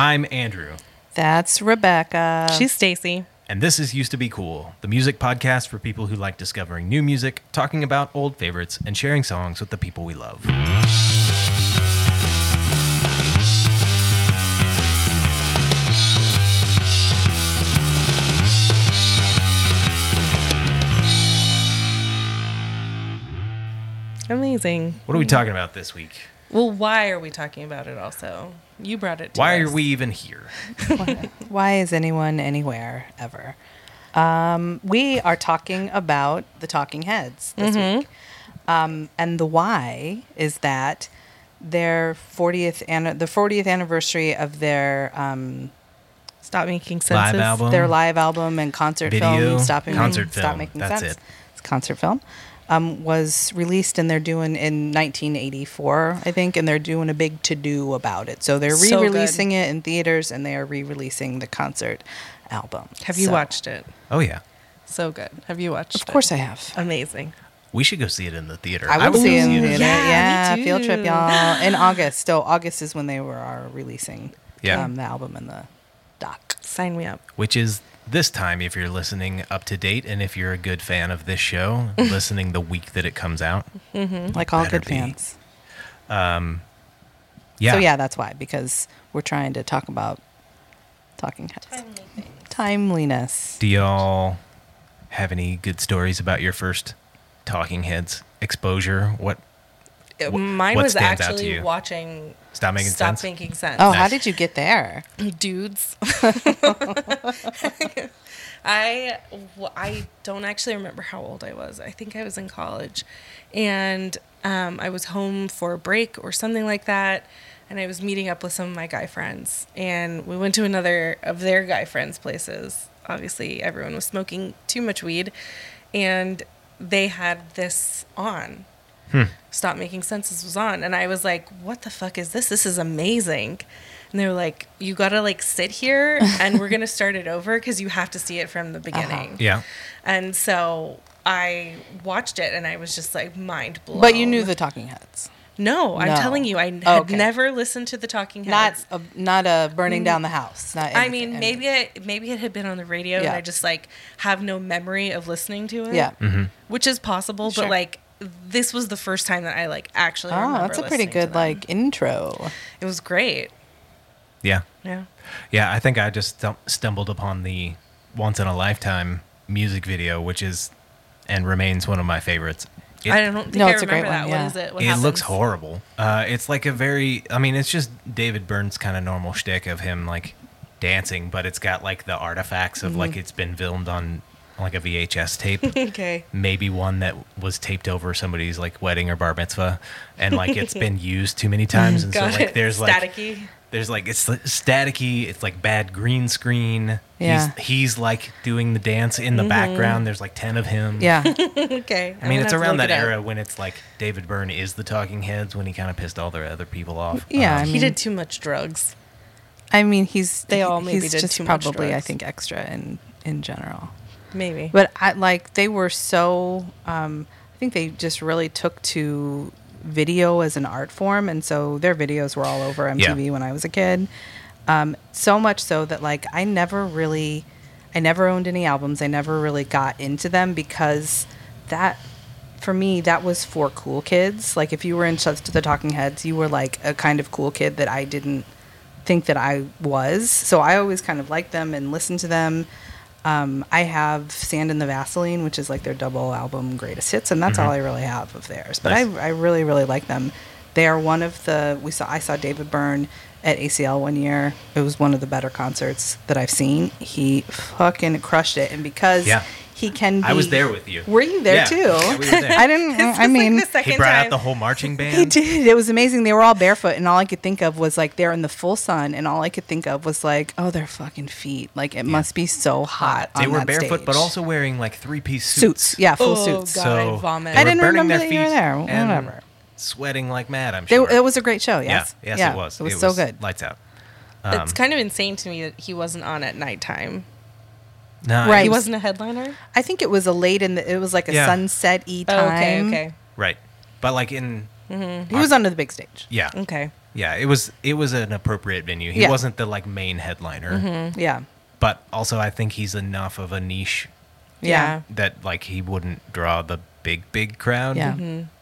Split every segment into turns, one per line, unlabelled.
I'm Andrew,
That's Rebecca.
She's Stacy.
and this is Used to Be Cool, the music podcast for people who like discovering new music, talking about old favorites, and sharing songs with the people we love.
Amazing.
What are we talking about this week?
Well, why are we talking about it also? You brought it to
Why
us.
are we even here?
Why is anyone anywhere ever? Um, we are talking about the Talking Heads this
Mm-hmm.
week, um, and the why is that their 40th an- the 40th anniversary of their um,
Stop making
Sense
Live
album?
their live album and concert
Video,
film, stopping
concert
stop
film,
making
that's
sense.
it.
It's a concert film. Um, was released and they're doing in 1984, I think, and they're doing a big to do about it. So they're
So
re-releasing it in theaters and they are re-releasing the concert album.
Have you
So-
watched it?
Oh, yeah.
So good. Have you watched it?
Of course, I have.
Amazing.
We should go see it in the theater.
I will see it in the theater.
Yeah, me
Yeah, field trip, y'all. In August. So August is when they were are releasing
Yeah.
um, the album and the doc.
Sign me up.
Which is this time if you're listening up to date and if you're a good fan of this show, listening the week that it comes out. Mm-hmm.
Like all good
be.
fans.
Um, yeah.
So yeah, that's why because we're trying to talk about talking heads. Timeliness.
Do y'all have any good stories about your first Talking Heads exposure? What
Mine
what
was
stands out to
actually
you?
watching
Stop Making sense.
Stop
Sense?
Making Sense.
Oh, how did you get there?
dudes. I I don't actually remember how old I was. I think I was in college, and um, I was home for a break or something like that. And I was meeting up with some of my guy friends, and we went to another of their guy friends' places. Obviously, everyone was smoking too much weed, and they had this on. Stop Making Senses was on, and I was like, "What the fuck is this? This is amazing." And they were like, "You gotta like sit here, and we're gonna start it over because you have to see it from the uh-huh. beginning."
Yeah.
And so I watched it, and I was just like mind blown.
But you knew the talking heads.
No, I'm
No.
telling you, I had
Oh, okay.
never listened to the Talking
Not
Heads.
a, not a burning down the house. Not
I
anything-
mean, maybe it maybe it had been on the radio, and I just like have no memory of listening to it.
Yeah. Mm-hmm.
which is possible,
Sure.
but like this was the first time that I like actually.
Oh,
remember
that's a pretty good like intro.
It was great.
Yeah.
Yeah.
Yeah. I think I just stum- stumbled upon the once in a lifetime music video, which is and remains one of my favorites. It,
I don't think
No,
I
it's a great
that.
one,
What
yeah.
is it? What
it looks horrible. Uh, it's like a very, I mean, it's just David Byrne's kind of normal shtick of him like dancing, but it's got like the artifacts of
Mm-hmm.
like it's been filmed on like a VHS tape.
Okay.
maybe one that was taped over somebody's like wedding or bar mitzvah and like it's been used too many times and
Got
so like
it.
there's like
Staticky.
there's like it's like, staticky it's like bad green screen
Yeah.
he's he's like doing the dance in the background there's like 10 of him
Yeah.
okay.
i mean it's
gonna have to
around that
it
era when it's like david byrne is the talking heads when he kind of pissed all the other people off
Yeah,
Um,
I
He did too much drugs.
I mean, he's
They all maybe
he's
did
just
too much
probably I think extra in in general.
Maybe.
But I like they were so um, I think they just really took to video as an art form and so their videos were all over MTV
Yeah.
when I was a kid. Um, so much so that like I never really I never owned any albums. I never really got into them because that for me that was for cool kids. Like if you were into the Talking Heads, you were like a kind of cool kid that I didn't think that I was. So I always kind of liked them and listened to them. Um, I have Sand in the Vaseline, which is like their double album greatest hits, and that's all I really have of theirs. But
Nice.
I, I really, really like them. They are one of the we saw. I saw David Byrne at ACL one year. It was one of the better concerts that I've seen. He fucking crushed it, and because
Yeah.
He can. Be,
i was there with you
Were you there
Yeah.
too?
Yeah, we were there.
I didn't. I
was, like,
mean,
the second
he brought out the whole marching band
he did. It was amazing. They were all barefoot, and all I could think of was like they're in the full sun, and all I could think of was like, oh, their fucking feet. Like it must be so hot.
they
on
were
that
barefoot but also wearing like three-piece suits,
suits. Yeah, full
Oh,
suits.
God,
so
I'd vomit.
they
I didn't remember
their
that you were there. Whatever.
sweating like mad i'm
They,
sure
it was a great show. Yes.
yeah yes
Yeah,
it was
It was so good.
lights out
it's um, kind of insane to me that he wasn't on at nighttime.
No,
Right.
He wasn't a headliner.
I think it was a late in the. It was like a
Yeah.
sunset y
Oh,
time.
okay, okay.
Right. But like in
He was under the big stage.
Yeah.
Okay.
Yeah, it was it was an appropriate venue. He
Yeah.
wasn't the like main headliner,
Yeah.
but also I think he's enough of a niche
Yeah.
that like he wouldn't draw the big big crowd.
Yeah.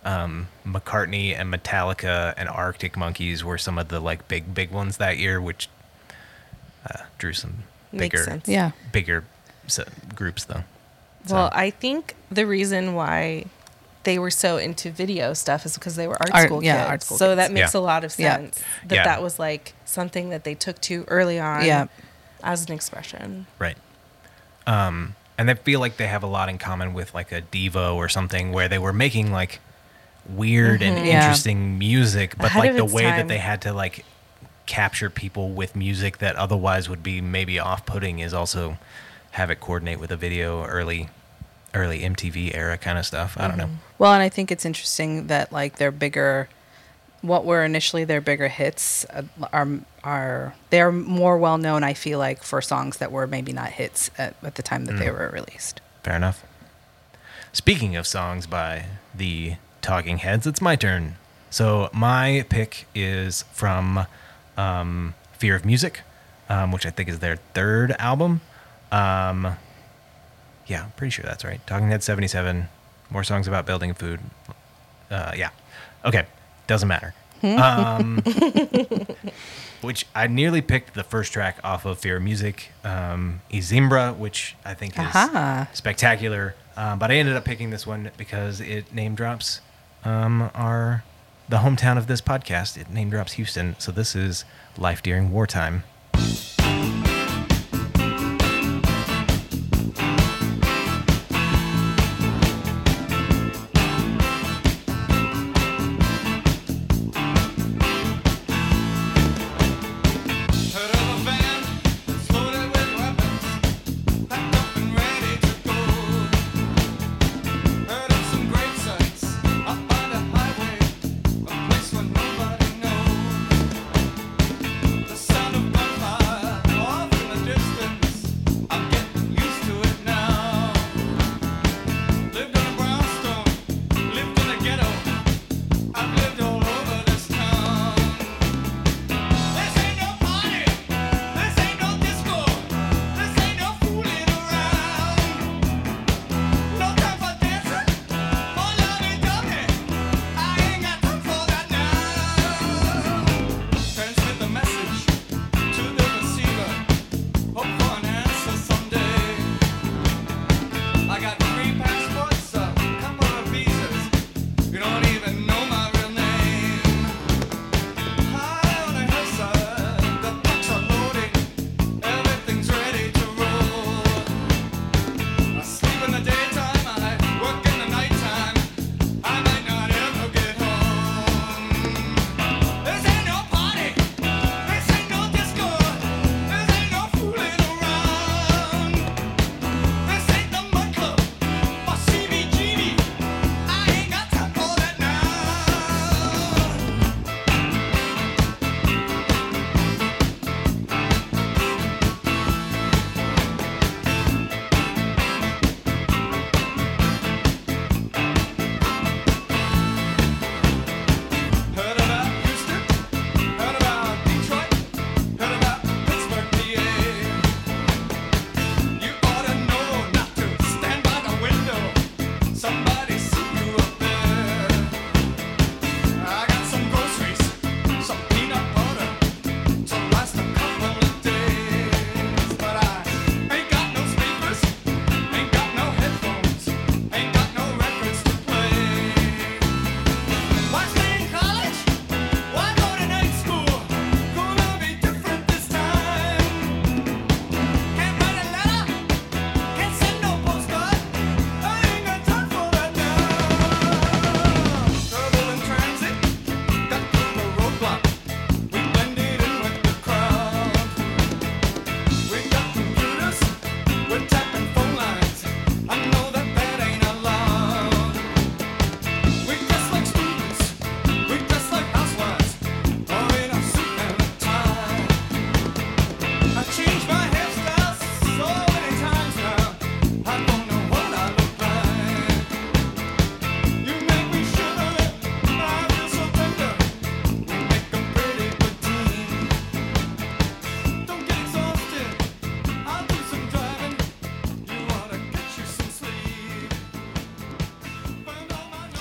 Um, McCartney and Metallica and Arctic Monkeys were some of the like big big ones that year, which uh, drew some
Makes
bigger
sense.
Yeah.
bigger s- groups though.
Well,
So-
I think the reason why they were so into video stuff is because they were art,
Art-
school
yeah,
kids.
art school
so
kids.
that makes
Yeah.
a lot of
Yeah.
sense. That
Yeah.
that was like something that they took to early on
Yeah.
as an expression.
Right. Um, and I feel like they have a lot in common with like a Devo or something where they were making like weird and
Yeah.
interesting music, but
Ahead
like the way
time.
that they had to like capture people with music that otherwise would be maybe off-putting is also have it coordinate with a video early early MTV era kind of stuff. I don't know.
Well, and I think it's interesting that like their bigger, what were initially their bigger hits uh, are are they're more well known. I feel like for songs that were maybe not hits at, at the time that they were released.
Fair enough. Speaking of songs by the Talking Heads, it's my turn. So my pick is from um, Fear of Music, um, which I think is their third album. Um, yeah, I'm pretty sure that's right. Talking Head 77, more songs about building food. Uh, yeah. Okay, doesn't matter. Um, which I nearly picked the first track off of Fear of Music, um, I Zimbra, which I think is
Aha.
spectacular. Um, but I ended up picking this one because it name drops um, our the hometown of this podcast. It name drops Houston. So this is Life During Wartime.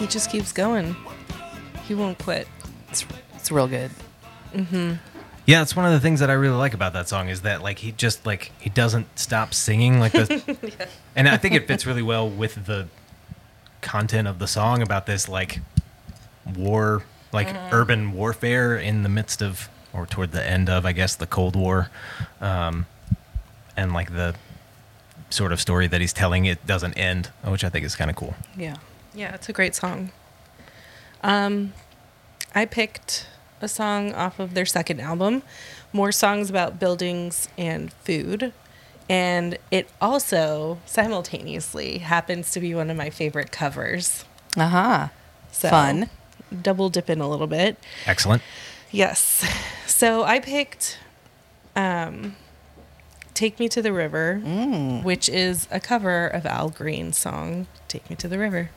He just keeps going. He won't quit.
It's, it's real good. Mm-hmm.
Yeah, that's one of the things that I really like about that song is that like he just like he doesn't stop singing like this, and I think it fits really well with the content of the song about this like war, like urban warfare in the midst of or toward the end of I guess the Cold War, um, and like the sort of story that he's telling it doesn't end, which I think is kind of cool.
Yeah.
Yeah, it's a great song. Um, I picked a song off of their second album, more songs about buildings and food. And it also simultaneously happens to be one of my favorite covers.
Aha.
So
Fun.
Double dip in a little bit.
Excellent.
Yes. So I picked um, Take Me to the River, which is a cover of Al Green's song, Take Me to the River.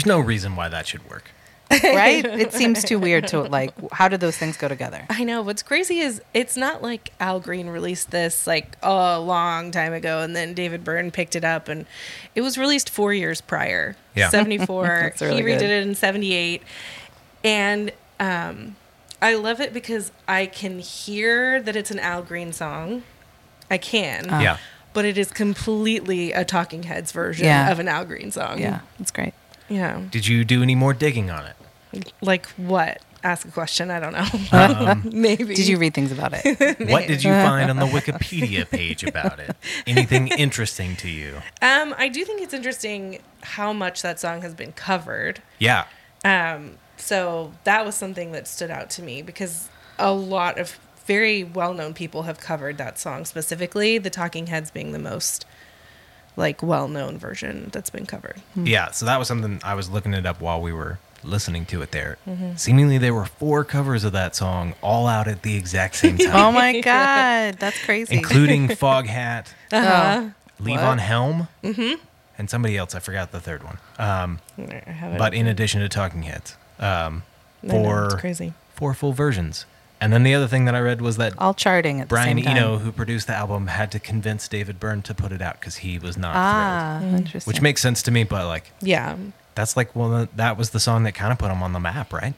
There's no reason why that should work.
Right? it seems too weird to like how do those things go together?
I know. What's crazy is it's not like Al Green released this like a long time ago and then David Byrne picked it up and it was released four years prior.
Yeah.
74.
Really
he redid
good.
it in 78. And um, I love it because I can hear that it's an Al Green song. I can.
Yeah.
But it is completely a Talking Heads version
Yeah.
of an Al Green song.
Yeah, that's great.
Yeah.
Did you do any more digging on it?
Like what? Ask a question. I don't know.
Um,
Maybe.
Did you read things about it?
what did you find on the Wikipedia page about it? Anything interesting to you?
Um, I do think it's interesting how much that song has been covered.
Yeah.
Um, so that was something that stood out to me because a lot of very well-known people have covered that song specifically. The Talking Heads being the most like well-known version that's been covered.
Yeah. So that was something I was looking it up while we were listening to it there.
Mm-hmm.
Seemingly there were four covers of that song all out at the exact same time.
oh my god, that's crazy.
including Foghat,
Oh.
Levon Helm, and somebody else. I forgot the third one. Um,
I have it.
but in addition to Talking Heads, um,
I know,
four
crazy.
four full versions. And then the other thing that I read was that
all charting at
Brian
the same time.
Eno, who produced the album, had to convince David Byrne to put it out because he was not
Ah,
thrilled.
interesting.
Which makes sense to me, but like
Yeah.
that's like well, that was the song that kind of put him on the map, right?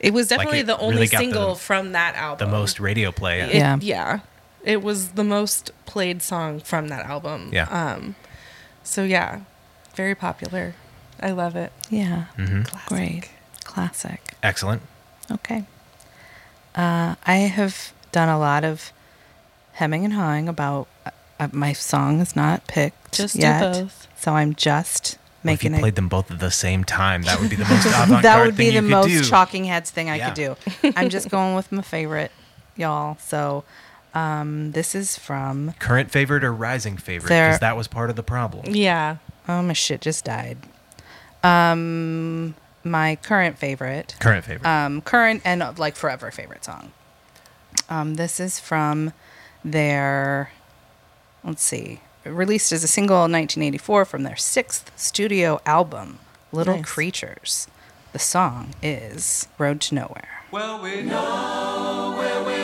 It was definitely
it
the only
really
single
the-
from that album.
The most radio play.
It-
Yeah.
yeah. It was the most played song from that album.
Yeah.
Um so yeah, very popular. I love it.
yeah,
hmm
great, classic.
Excellent.
Okay. Uh, I have done a lot of hemming and hawing about. Uh, my song is not picked
Just do
yet,
both.
so I'm just
Well, if you played
it.
them both at the same time, that would be the most avant-garde
that would be
thing
the
you
most
could do.
shocking heads thing I
Yeah.
could do. I'm just going with my favorite, y'all. So, um, this is from.
Current favorite or rising favorite? Because that was part of the problem.
Yeah.
Oh, my shit just died. Um, my current favorite.
Current favorite.
um, current and uh, like forever favorite song. Um, this is from their, let's see, released as a single in 1984 from their sixth studio album, Little
Nice.
Creatures. The song is Road to Nowhere.
Well, we know where we're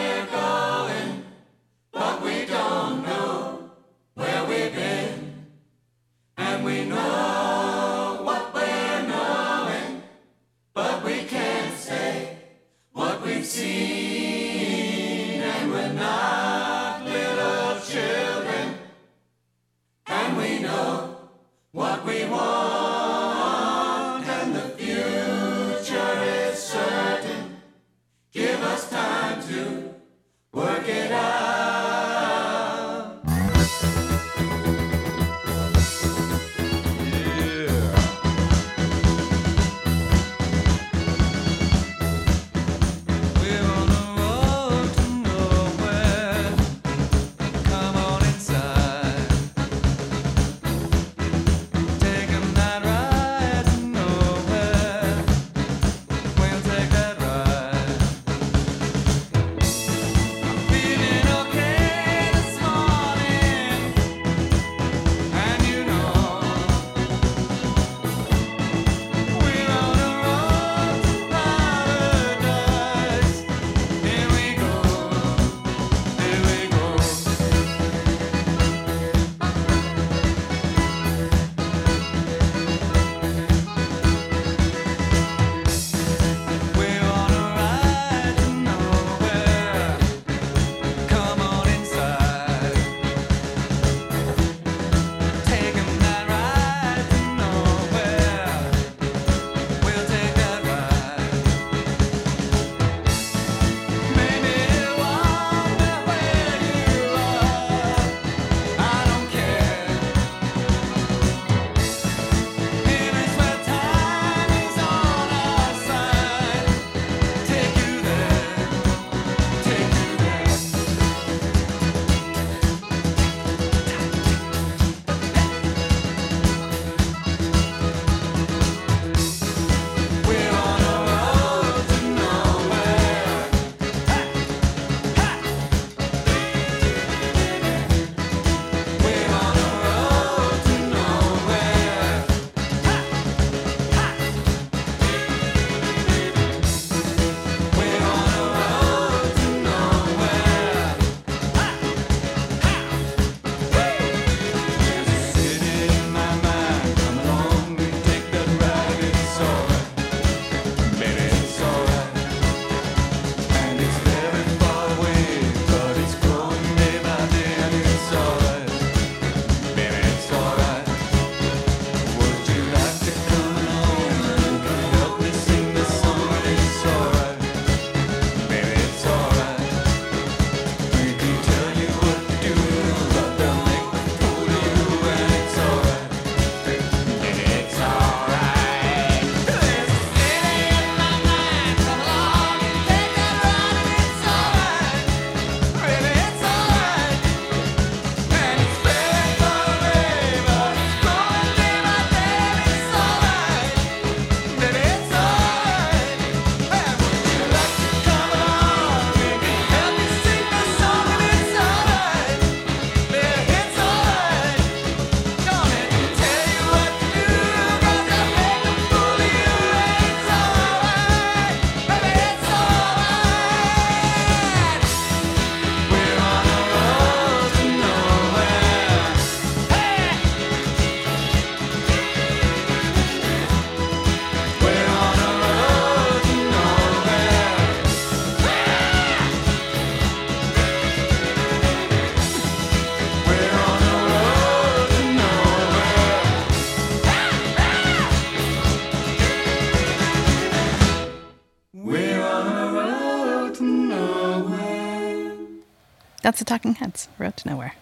That's the Talking Heads. Road to Nowhere.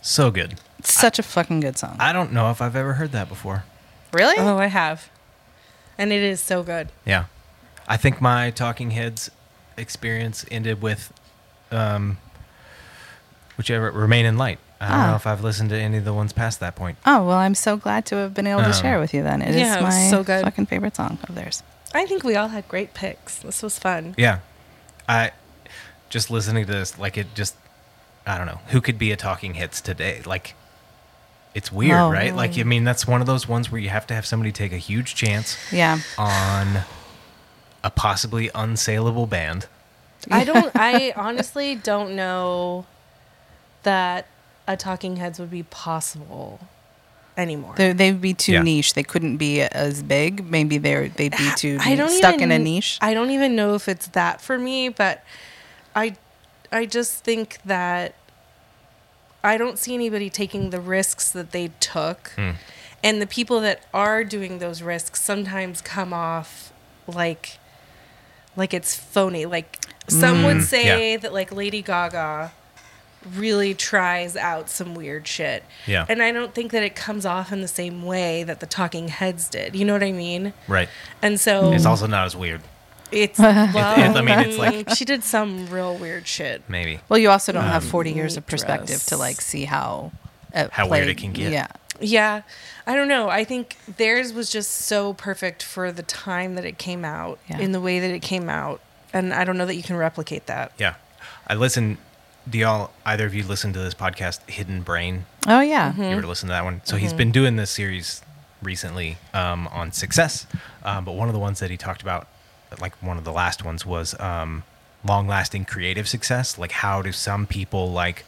So good.
It's such a fucking good song.
I don't know if I've ever heard that before.
really?
Oh, I have. And it is so good.
Yeah. I think my Talking Heads experience ended with um, whichever Remain in Light. I don't
Ah.
know if I've listened to any of the ones past that point.
Oh well, I'm so glad to have been able to
Um,
share with you. Then it is
yeah, it was
my
so good.
fucking favorite song of theirs.
I think we all had great picks. This was fun.
Yeah. I just listening to this, like it just I don't know. Who could be a talking hits today? Like it's weird,
Oh.
right? Like I mean that's one of those ones where you have to have somebody take a huge chance
Yeah.
on a possibly unsaleable band.
I don't. I honestly don't know that a Talking Heads would be possible anymore.
They're, they'd be too
Yeah.
niche. They couldn't be as big. Maybe they're they'd be too
I don't
stuck
even,
in a niche.
I don't even know if it's that for me, but I, I just think that I don't see anybody taking the risks that they took,
Hmm.
and the people that are doing those risks sometimes come off like, like it's phony. Like some would say
Mm, yeah.
that like Lady Gaga really tries out some weird shit.
Yeah.
And I don't think that it comes off in the same way that the Talking Heads did. You know what I mean?
Right.
And so
It's also not as weird.
It's well,
it- I mean, it's like-
she did some real weird shit.
Maybe.
well, you also don't have 40 years of
dress.
perspective to like see how it
How weird it can get.
Yeah.
Yeah, I don't know. I think theirs was just so perfect for the time that it came out,
Yeah.
in the way that it came out, and I don't know that you can replicate that.
Yeah. I listen do y'all either of you listen to this podcast Hidden Brain?
Oh yeah.
Mm-hmm.
You ever listen to that one? So he's been doing this series recently um, on success, um, but one of the ones that he talked about, like one of the last ones, was um, long-lasting creative success. Like how do some people like,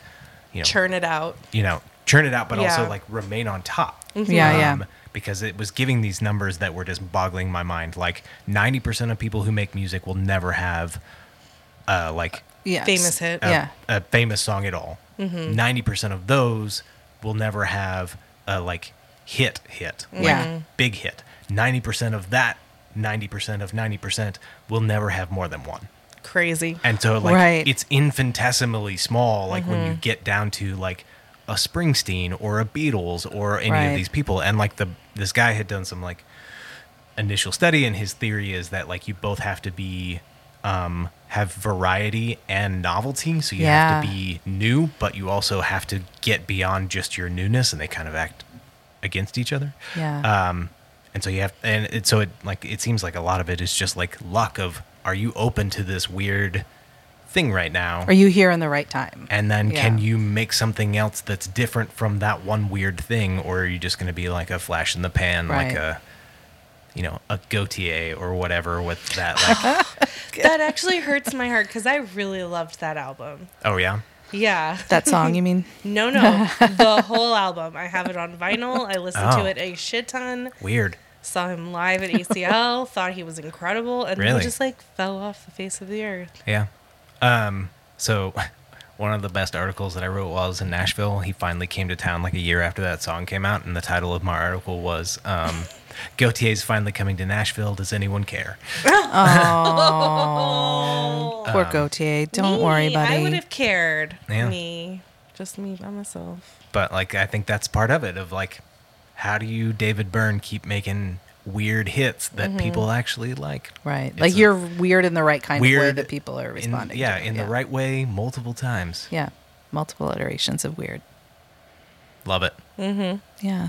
you know,
Churn it out.
you know, churn it out, but also like remain on top.
Yeah, yeah.
Um, Because it was giving these numbers that were just boggling my mind. Like ninety percent of people who make music will never have, uh, like
Yeah.
Famous hit.
a,
Yeah.
a famous song at all.
Mm-hmm.
90 percent of those will never have a like hit hit, like
Yeah.
big hit. Ninety percent of that, ninety percent of ninety percent will never have more than one.
Crazy.
And so like
Right.
it's infinitesimally small, like when
Mm-hmm.
you get down to like a Springsteen or a Beatles or any
Right.
of these people. And like the this guy had done some like initial study and his theory is that like you both have to be um have variety and novelty. So you have to be new, but you also have to get beyond just your newness and they kind of act against each other.
Yeah.
Um, and so you have, and it, so it like it seems like a lot of it is just like luck of are you open to this weird thing right now,
Are you here in the right time?
and then can you make something else that's different from that one weird thing, or are you just going to be like a flash in the pan, like a you know a Gotye or whatever with that like
That actually hurts my heart because I really loved that album.
oh yeah
Yeah.
That song, you mean?
No, no. the whole album. I have it on vinyl. I listen
Oh.
to it a shit ton.
weird
Saw him live at ACL. thought he was incredible. And
Really?
he just like fell off the face of the earth.
yeah. Um, so one of the best articles that I wrote while I was in Nashville, he finally came to town like a year after that song came out, and the title of my article was um, "Gotye's finally coming to Nashville. Does anyone care?"
Oh, poor Gotye. Don't
Me,
worry, buddy.
I would have cared.
Yeah.
Me. Just me by myself.
but like I think that's part of it of like how do you David Byrne keep making weird hits that
Mm-hmm.
people actually like
right.
It's
Like you're weird in the right kind of way
weird
that people are
in-
responding.
yeah
to.
in the right way multiple times
Yeah. Multiple iterations of weird.
love it Mm-hmm.
Yeah.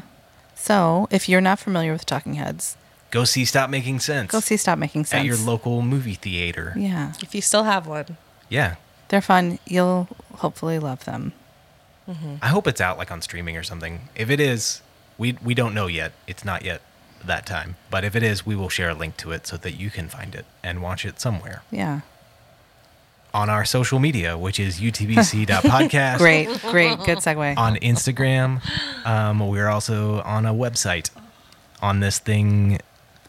So, if you're not familiar with Talking Heads,
go see Stop Making Sense
go see Stop Making Sense.
at your local movie theater
Yeah.
If you still have one.
yeah
They're fun. You'll hopefully love them.
I hope it's out like on streaming or something if it is we we don't know yet it's not yet that time but if it is we will share a link to it so that you can find it and watch it somewhere
Yeah.
on our social media which is utbc.podcast
Great, great, good segue.
on Instagram. Um, we're also on a website on this thing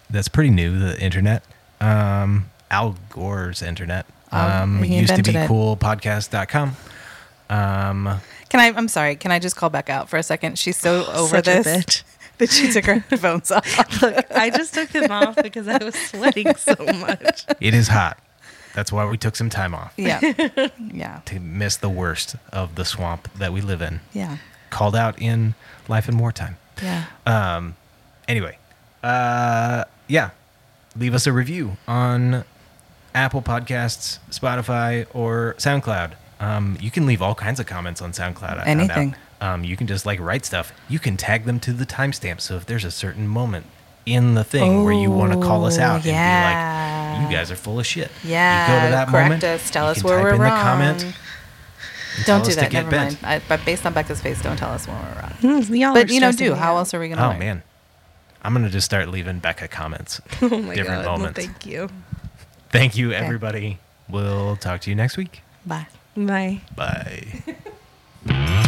that's pretty new, the internet. Um, Al Gore's internet.
Oh,
Um, used to be
it.
coolpodcast.com. Um,
Can I? I'm sorry. Can I just call back out for a second? She's so over
Such a
this
bitch.
that she took her headphones off.
Look, I just took them off because I was sweating so much.
it is hot. That's why we took some time off
Yeah. yeah.
to miss the worst of the swamp that we live in.
Yeah.
Called out in Life in Wartime.
Yeah.
Um, anyway, uh, yeah, leave us a review on Apple Podcasts, Spotify, or SoundCloud. Um, you can leave all kinds of comments on SoundCloud. I found.
Anything.
Um, you can just like write stuff. You can tag them to the timestamp. So if there's a certain moment in the thing where you want to call us out
yeah.
and be like, "You guys are full of shit,"
Yeah,
you go to that
correct
moment.
us, tell
you
us
can
where
type
we're
in
wrong.
the comment.
Don't do that. Never
bent.
mind. I, but based on Becca's face, don't tell us when we're wrong.
Hmm, we all
But you know, do. How else are we gonna?
Oh
learn?
man, I'm gonna just start leaving Becca comments.
Oh my
different
god. Well,
moments.
thank you.
Thank you, everybody. We'll talk to you next week.
Bye.
Bye.
Bye.